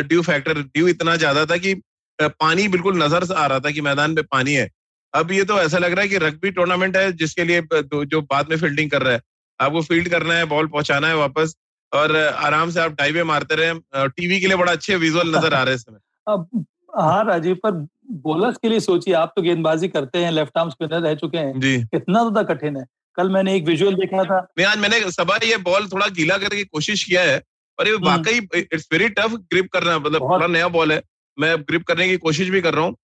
[SPEAKER 2] due factor due इतना ज़्यादा था कि पानी बिल्कुल नज़र आ रहा था कि मैदान में पानी है। अब ये तो ऐसा लग रहा है कि रग्बी टूर्नामेंट है जिसके लिए जो बाद में फील्डिंग कर रहा है। आपको फ़ील्ड करना है बॉल पहुंचाना है वापस। और आराम से आप डाइवे मारते रहे टीवी के लिए बड़ा अच्छे विजुअल नज़र आ रहे हैं समय।
[SPEAKER 3] अब हाँ राजीव पर बोलर्स के लिए सोचिए आप तो गेंदबाजी करते हैं लेफ़्ट आर्म स्पिनर रह चुके हैं।
[SPEAKER 2] जी।
[SPEAKER 3] कितना ज़्यादा कठिन है। कल मैंने एक विजुअल देखा था।
[SPEAKER 2] नहीं आज मैंने सबा ये बॉल थोड़ा गीला करने की कोशिश किया है और ये हम्म। वाकई इट्स वेरी टफ ग्रिप करना मतलब थोड़ा नया बॉल है। मैं ग्रिप करने की कोशिश भी कर रहा हूँ।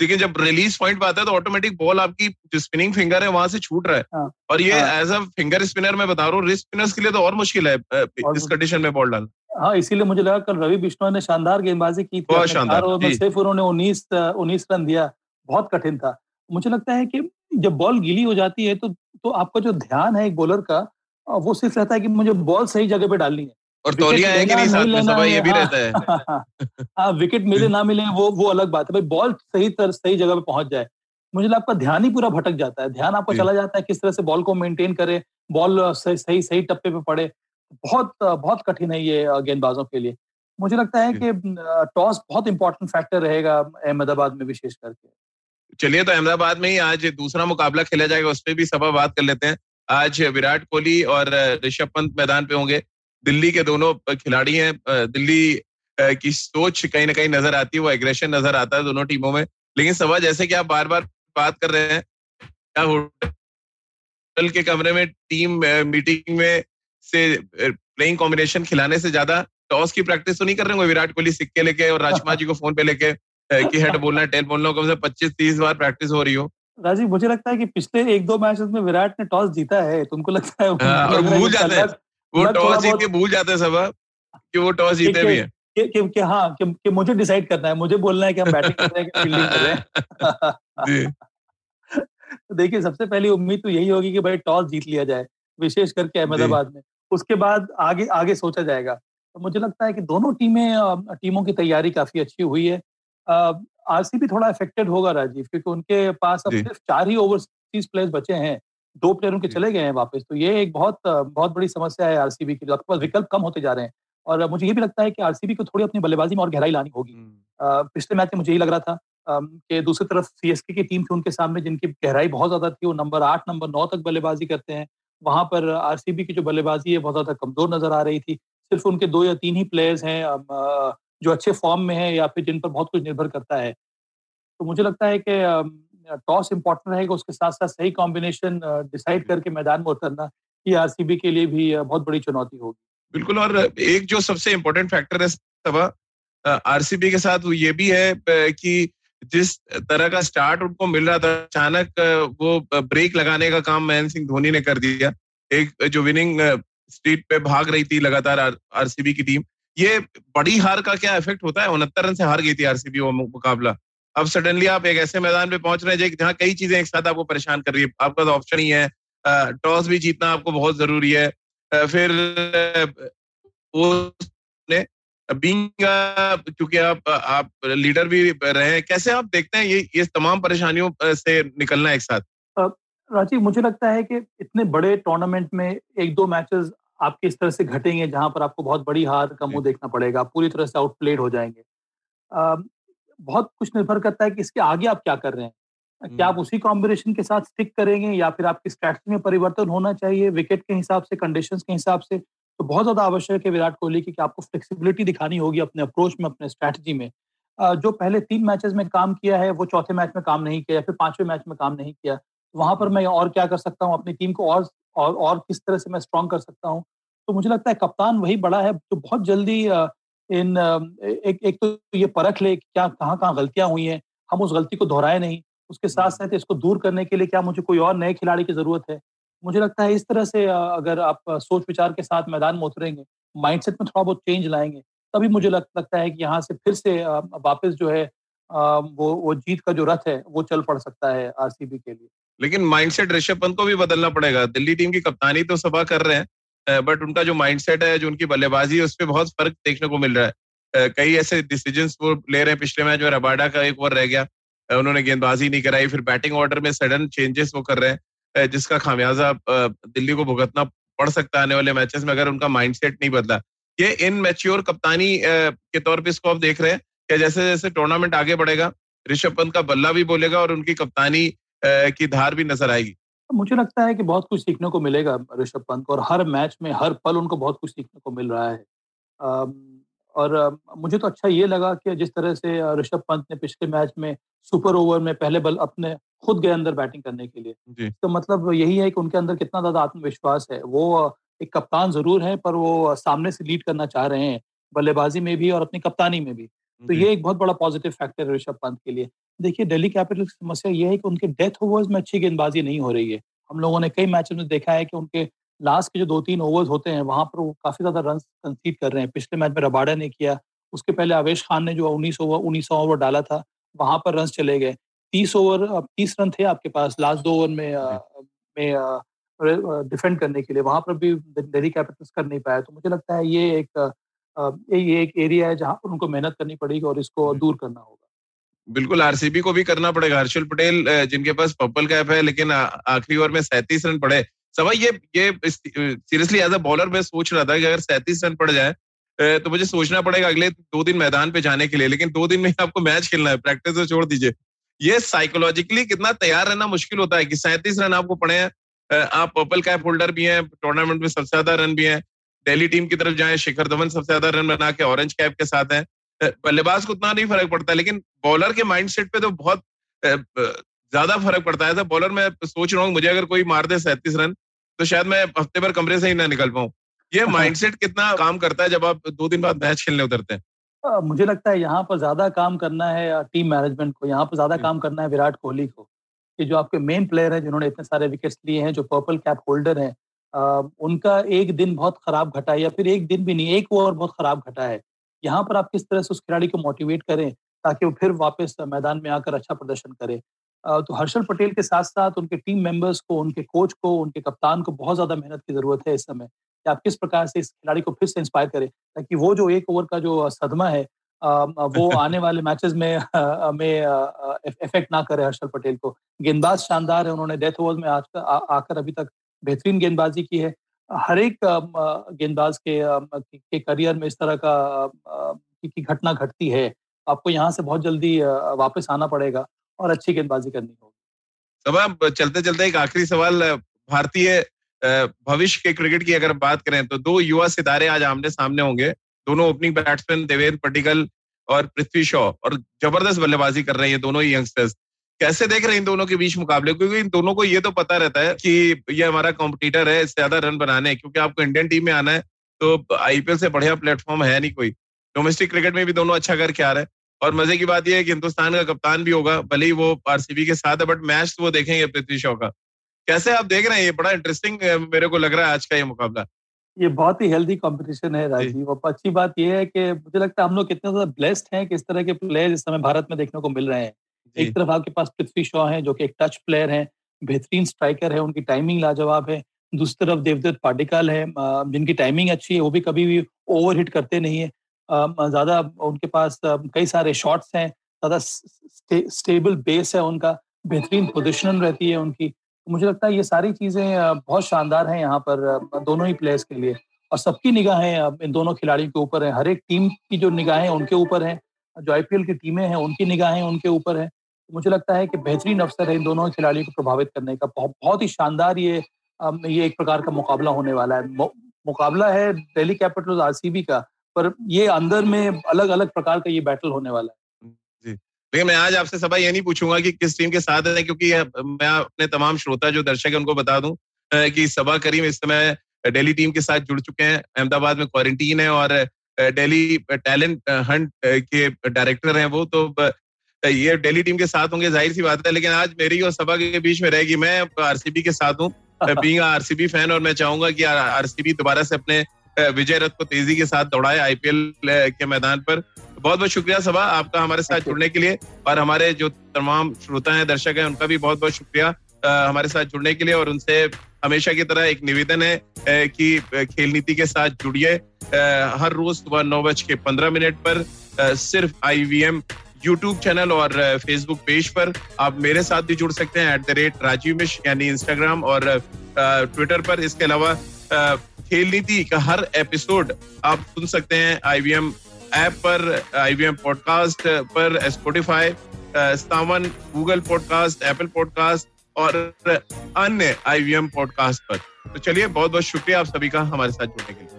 [SPEAKER 2] लेकिन जब रिलीज़ पॉइंट पे आता है तो ऑटोमेटिक बॉल आपकी जो स्पिनिंग फिंगर है वहाँ से छूट रहा है। हाँ, और ये एज अ फिंगर स्पिनर मैं बता रहा हूँ रिस्ट स्पिनर्स के लिए तो और मुश्किल है इस कंडीशन में बॉल डालना।
[SPEAKER 3] हाँ इसीलिए मुझे लगा कल रवि बिश्नोई ने शानदार गेंदबाजी की थी सिर्फ़ उन्होंने उन्नीस उन्नीस रन दिया बहुत कठिन था। मुझे लगता है कि जब बॉल गीली हो जाती है तो तो आपका जो ध्यान है एक बॉलर का वो सिर्फ़ रहता है कि मुझे बॉल सही जगह पे डालनी है।
[SPEAKER 2] और तौलिया है कि नहीं साथ में सब ये भी रहता है।
[SPEAKER 3] हाँ विकेट मिले ना मिले वो वो अलग बात है। भाई बॉल सही तरह सही जगह पे पहुँच जाए। मुझे लगता है ध्यान ही पूरा भटक जाता है। ध्यान आपका चला जाता है किस तरह से बॉल को मेंटेन करे बॉल सही सही सही टप्पे पे पड़े। बहुत बहुत कठिन है ये गेंदबाजों के लिए। मुझे लगता है कि टॉस बहुत इंपॉर्टेंट फैक्टर रहेगा अहमदाबाद में विशेष करके।
[SPEAKER 2] चलिए तो अहमदाबाद में ही आज दूसरा मुकाबला खेला जाएगा उस पर भी सभा बात कर लेते हैं। आज विराट कोहली और ऋषभ पंत मैदान पे होंगे। दिल्ली के दोनों खिलाड़ी हैं दिल्ली की सोच कहीं ना कहीं नज़र आती है वो एग्रेशन नज़र आता है दोनों टीमों में। लेकिन सभा जैसे कि आप बार बार बात कर रहे हैं क्या होटल के कमरे में टीम मीटिंग में से प्लेइंग कॉम्बिनेशन खिलाने से ज़्यादा टॉस की प्रैक्टिस तो नहीं कर रहे होंगे? विराट कोहली सिक्के लेके और राजकुमार जी को फ़ोन पे लेके कि हेड बोलना है टेल बोलना कम से पच्चीस तीस बार प्रैक्टिस हो रही हो।
[SPEAKER 3] राजीव मुझे लगता है कि पिछले एक दो मैचेस में विराट ने टॉस जीता है तुमको लगता है
[SPEAKER 2] हाँ, और भूल जाते हैं। वो टॉस जीत के भूल जाते हैं सब कि वो टॉस जीते भी है।
[SPEAKER 3] कि, कि, कि हाँ कि, कि मुझे डिसाइड करना है मुझे बोलना है कि हम बैटिंग कर रहे हैं कि फील्डिंग कर रहे हैं। तो देखिए सबसे पहली उम्मीद तो यही होगी कि भाई टॉस जीत लिया जाए विशेष करके अहमदाबाद में। उसके बाद आगे आगे सोचा जाएगा। तो मुझे लगता है कि दोनों टीमें टीमों की तैयारी काफ़ी अच्छी हुई है। आरसीबी थोड़ा इफेक्टेड होगा राजीव क्योंकि उनके पास अब सिर्फ़ चार ही ओवरसीज प्लेयर्स बचे हैं। दो प्लेयर उनके चले गए हैं वापस तो ये एक बहुत बहुत बड़ी समस्या है आरसीबी की आपके पास विकल्प कम होते जा रहे हैं। और मुझे ये भी लगता है कि आरसीबी को थोड़ी अपनी बल्लेबाजी में और गहराई लानी होगी। हम्म। पिछले मैच में मुझे यही लग रहा था कि दूसरी तरफ़ सीएसके की टीम थी उनके सामने जिनकी गहराई बहुत ज़्यादा थी वो नंबर आठ नंबर नौ तक बल्लेबाजी करते हैं। वहाँ पर आरसीबी की जो बल्लेबाजी है बहुत ज़्यादा कमज़ोर नज़र आ रही थी। सिर्फ़ उनके दो या तीन ही प्लेयर्स हैं जो अच्छे फॉर्म में है या फिर जिन पर बहुत कुछ निर्भर करता है। तो मुझे लगता है कि टॉस इंपॉर्टेंट रहेगा उसके साथ साथ सही कॉम्बिनेशन डिसाइड करके मैदान में उतरना ये आरसीबी के लिए भी बहुत बड़ी चुनौती होगी।
[SPEAKER 2] बिल्कुल और एक जो सबसे इम्पोर्टेंट फैक्टर है सभा आरसीबी के साथ वो ये भी है कि जिस तरह का स्टार्ट उनको मिल रहा था अचानक वो ब्रेक लगाने का काम महेंद्र सिंह धोनी ने कर दिया। एक जो विनिंग स्ट्रीट पे भाग रही थी लगातार आरसीबी की टीम ये बड़ी हार का क्या इफ़ेक्ट होता है? उनहत्तर रन से हार गई थी आरसीबी वो मुकाबला। अब सडनली आप एक ऐसे मैदान पे पहुँच रहे हैं जहाँ कई चीज़ें एक साथ आपको परेशान कर रही है। आपका तो ऑप्शन ही है टॉस भी जीतना आपको बहुत ज़रूरी है। फिर वो बींग क्योंकि आप आप लीडर भी रहे हैं कैसे आप देखते हैं ये ये तमाम परेशानियों से निकलना एक साथ?
[SPEAKER 3] राजीव मुझे लगता है कि इतने बड़े टूर्नामेंट में एक दो मैचेस आपके इस तरह से घटेंगे जहाँ पर आपको बहुत बड़ी हार का मुँह देखना पड़ेगा पूरी तरह से आउटप्लेड हो जाएँगे। बहुत कुछ निर्भर करता है कि इसके आगे आप क्या कर रहे हैं। क्या आप हम्म। उसी कॉम्बिनेशन के साथ स्टिक करेंगे या फिर आपकी स्ट्रैटेजी में परिवर्तन होना चाहिए विकेट के हिसाब से कंडीशंस के हिसाब से? तो बहुत ज़्यादा आवश्यक है विराट कोहली की कि आपको फ्लेक्सिबिलिटी दिखानी होगी अपने अप्रोच में अपने स्ट्रैटेजी में। जो पहले तीन मैचेस में काम किया है वो चौथे मैच में काम नहीं किया या फिर पाँचवें मैच में काम नहीं किया। वहाँ पर मैं और क्या कर सकता हूँ? अपनी टीम को और और और किस तरह से मैं स्ट्रॉन्ग कर सकता हूँ? तो मुझे लगता है कप्तान वही बड़ा है जो बहुत जल्दी इन एक एक तो ये परख ले क्या कहाँ कहाँ गलतियाँ हुई हैं। हम उस गलती को दोहराए नहीं। उसके साथ साथ इसको दूर करने के लिए क्या मुझे कोई और नए खिलाड़ी की ज़रूरत है? मुझे लगता है इस तरह से अगर आप सोच विचार के साथ मैदान में उतरेंगे माइंडसेट में थोड़ा बहुत चेंज लाएँगे तभी मुझे लग, लगता है कि यहाँ से फिर से वापस जो है वो वो जीत का जो रथ है वो चल पड़ सकता है आरसीबी के लिए।
[SPEAKER 2] लेकिन माइंडसेट ऋषभ पंत को भी बदलना पड़ेगा। दिल्ली टीम की कप्तानी तो सभा कर रहे हैं। बट उनका जो माइंडसेट है, जो उनकी बल्लेबाजी है, उस पर बहुत फ़र्क देखने को मिल रहा है। कई ऐसे डिसीज़न वो ले रहे हैं पिछले मैच में, रबाडा का एक ओवर रह गया। उन्होंने गेंदबाजी नहीं कराई, फिर बैटिंग ऑर्डर में सडन चेंजेस वो कर रहे हैं। जिसका खामियाजा दिल्ली को भुगतना पड़ सकता है आने वाले मैचेस में, अगर उनका माइंडसेट नहीं बदला। ये इन मैच्योर कप्तानी के तौर पे इसको आप देख रहे हैं कि जैसे जैसे टूर्नामेंट आगे बढ़ेगा, ऋषभ पंत का बल्ला भी बोलेगा और उनकी कप्तानी की धार भी नज़र आएगी।
[SPEAKER 3] मुझे लगता है कि बहुत कुछ सीखने को मिलेगा ऋषभ पंत को और हर मैच में हर पल उनको बहुत कुछ सीखने को मिल रहा है। और मुझे तो अच्छा ये लगा कि जिस तरह से ऋषभ पंत ने पिछले मैच में सुपर ओवर में पहले बल अपने खुद गए अंदर बैटिंग करने के लिए। तो मतलब यही है कि उनके अंदर कितना ज़्यादा आत्मविश्वास है। वो एक कप्तान ज़रूर है पर वो सामने से लीड करना चाह रहे हैं बल्लेबाजी में भी और अपनी कप्तानी में भी। तो ये एक बहुत बड़ा पॉजिटिव फैक्टर है ऋषभ पंत के लिए। देखिए दिल्ली कैपिटल की समस्या ये है कि उनके डेथ ओवर्स में अच्छी गेंदबाजी नहीं हो रही है। हम लोगों ने कई मैचों में देखा है कि उनके लास्ट के जो दो तीन ओवर्स होते हैं वहाँ पर वो काफ़ी ज़्यादा रन कंसीड कर रहे हैं। पिछले मैच में रबाडा ने किया उसके पहले आवेश खान ने जो उन्नीस ओवर उन्नीस ओवर डाला था वहाँ पर रन चले गए। तीस ओवर तीस रन थे आपके पास लास्ट दो ओवर में में डिफेंड करने के लिए। वहाँ पर भी दिल्ली कैपिटल्स कर नहीं पाया। तो मुझे लगता है ये एक ये एक एरिया है जहाँ पर उनको मेहनत करनी पड़ेगी और इसको दूर करना होगा।
[SPEAKER 2] बिल्कुल आरसीबी को भी करना पड़ेगा। हर्षल पटेल जिनके पास पर्पल कैप है लेकिन आखिरी ओवर में सैंतीस रन पड़े। सवाई ये ये सीरियसली एज अ बॉलर मैं सोच रहा था कि अगर सैंतीस रन पड़ जाए तो मुझे सोचना पड़ेगा अगले दो दिन मैदान पे जाने के लिए लेकिन दो दिन में आपको मैच खेलना है प्रैक्टिस तो छोड़ दीजिए। ये साइकोलॉजिकली कितना तैयार रहना मुश्किल होता है कि सैंतीस रन आपको पड़े हैं। आप पर्पल कैप होल्डर भी हैं टूर्नामेंट में सबसे ज़्यादा रन भी हैं। दिल्ली टीम की तरफ़ जाए शिखर धवन सबसे ज़्यादा रन बना के ऑरेंज कैप के साथ है। बल्लेबाज को उतना नहीं फ़र्क पड़ता लेकिन बॉलर के माइंडसेट पे तो बहुत ज़्यादा फ़र्क पड़ता है। बॉलर में सोच रहा हूँ मुझे अगर कोई मार दे सैंतीस रन तो शायद मैं हफ़्ते भर कमरे से ही ना निकल पाऊँ। ये माइंडसेट कितना काम करता है जब आप दो दिन बाद मैच खेलने उतरते हैं?
[SPEAKER 3] मुझे लगता है यहाँ पर ज़्यादा काम करना है टीम मैनेजमेंट को यहाँ पर ज़्यादा काम करना है विराट कोहली को कि जो आपके मेन प्लेयर हैं जिन्होंने इतने सारे विकेट्स लिए हैं जो पर्पल कैप होल्डर हैं उनका एक दिन बहुत खराब घटा है या फिर एक दिन भी नहीं एक ओवर बहुत खराब घटा है। यहाँ पर आप किस तरह से उस खिलाड़ी को मोटिवेट करें ताकि वो फिर वापस मैदान में आकर अच्छा प्रदर्शन करे? तो हर्षल पटेल के साथ साथ उनके टीम मेंबर्स को उनके कोच को उनके कप्तान को बहुत ज़्यादा मेहनत की ज़रूरत है इस समय। कि आप किस प्रकार से इस खिलाड़ी को फिर से इंस्पायर करें ताकि वो जो एक ओवर का जो सदमा है वो आने वाले मैचेस में में इफ़ेक्ट ना करे हर्षल पटेल को। गेंदबाज शानदार है उन्होंने डेथ ओवर में आज आकर अभी तक बेहतरीन गेंदबाजी की है। हर एक गेंदबाज के के करियर में इस तरह का की घटना घटती है, आपको यहाँ से बहुत जल्दी वापस आना पड़ेगा और अच्छी गेंदबाजी करनी होगी।
[SPEAKER 2] सब चलते चलते एक आखिरी सवाल भारतीय भविष्य के क्रिकेट की अगर बात करें तो दो युवा सितारे आज आमने सामने होंगे, दोनों ओपनिंग बैट्समैन देवेंद्र पटिकल और पृथ्वी शॉ और ज़बरदस्त बल्लेबाजी कर रहे हैं दोनों ही यंगस्टर्स। कैसे देख रहे हैं इन दोनों के बीच मुकाबले? क्योंकि इन दोनों को ये तो पता रहता है कि ये हमारा कॉम्पिटिटर है इससे ज़्यादा रन बनाने क्योंकि आपको इंडियन टीम में आना है तो आईपीएल से बढ़िया प्लेटफॉर्म है नहीं कोई। डोमेस्टिक क्रिकेट में भी दोनों अच्छा करके आ रहे हैं। और मज़े की बात यह है कि हिंदुस्तान का कप्तान भी होगा भले ही वो आरसीबी के साथ है बट मैच तो वो देखेंगे पृथ्वी शॉ का। कैसे आप देख रहे हैं? ये बड़ा इंटरेस्टिंग मेरे को लग रहा है आज का ये मुकाबला।
[SPEAKER 3] ये बहुत ही हेल्दी कंपटीशन है राजीव। अब अच्छी बात ये है कि मुझे लगता है हम लोग कितने ज़्यादा ब्लेस्ड हैं कि इस तरह के प्लेयर इस समय भारत में देखने को मिल रहे हैं। एक तरफ़ आपके पास पृथ्वी शॉ है, जो कि एक टच प्लेयर है, बेहतरीन स्ट्राइकर है, उनकी टाइमिंग लाजवाब है। दूसरी तरफ़ देवदत्त पाटिकाल है जिनकी टाइमिंग अच्छी है, वो भी कभी भी ओवर हिट करते नहीं है। ज़्यादा उनके पास कई सारे शॉट्स हैं, ज़्यादा स्टेबल बेस है उनका, बेहतरीन पोजिशन रहती है उनकी। मुझे लगता है ये सारी चीज़ें बहुत शानदार हैं यहाँ पर दोनों ही प्लेयर्स के लिए। और सबकी निगाहें इन दोनों खिलाड़ियों के ऊपर है। हर एक टीम की जो निगाहें उनके ऊपर हैं जो आईपीएल की टीमें हैं, उनकी निगाहें उनके ऊपर है मुझे लगता है कि बेहतरीन अवसर है इन दोनों खिलाड़ियों को प्रभावित करने का। बहुत बहुत ही शानदार ये ये एक प्रकार का मुकाबला होने वाला है। मुकाबला है दिल्ली कैपिटल आरसीबी का, पर ये अंदर में अलग अलग प्रकार का ये बैटल होने वाला है।
[SPEAKER 2] लेकिन मैं आज आपसे सभा ये नहीं पूछूँगा कि किस टीम के साथ है, क्योंकि मैं अपने तमाम श्रोता जो दर्शक है, उनको बता दूँ कि सभा करीम इस समय दिल्ली टीम के साथ जुड़ चुके हैं, अहमदाबाद में क्वारंटीन है और दिल्ली टैलेंट हंट के डायरेक्टर हैं वो तो ये दिल्ली टीम के साथ होंगे ज़ाहिर सी बात है लेकिन आज मेरी और सभा के बीच में रहेगी मैं आरसीबी के साथ हूँ बींग आरसीबी फ़ैन और मैं चाहूँगा कि आरसीबी दोबारा से अपने विजय रथ को तेज़ी के साथ दौड़ाए आईपीएल के मैदान पर। बहुत बहुत शुक्रिया सभा आपका हमारे साथ जुड़ने के लिए और हमारे जो तमाम श्रोता हैं दर्शक हैं उनका भी बहुत बहुत शुक्रिया हमारे साथ जुड़ने के लिए और उनसे हमेशा की तरह एक निवेदन है कि खेल नीति के साथ जुड़िए। हर रोज सुबह नौ बज के पंद्रह मिनट पर सिर्फ़ आई यूट्यूब चैनल और फेसबुक पेज पर। आप मेरे साथ भी जुड़ सकते हैं एट द रेट राजीव मिश यानी इंस्टाग्राम और ट्विटर पर। इसके अलावा खेल नीति का हर एपिसोड आप सुन सकते हैं आईवीएम ऐप पर आईवीएम पॉडकास्ट पर Spotify Saavn Google podcast Apple podcast और अन्य आईवीएम पॉडकास्ट पर। तो चलिए बहुत बहुत शुक्रिया आप सभी का हमारे साथ जुड़ने के लिए।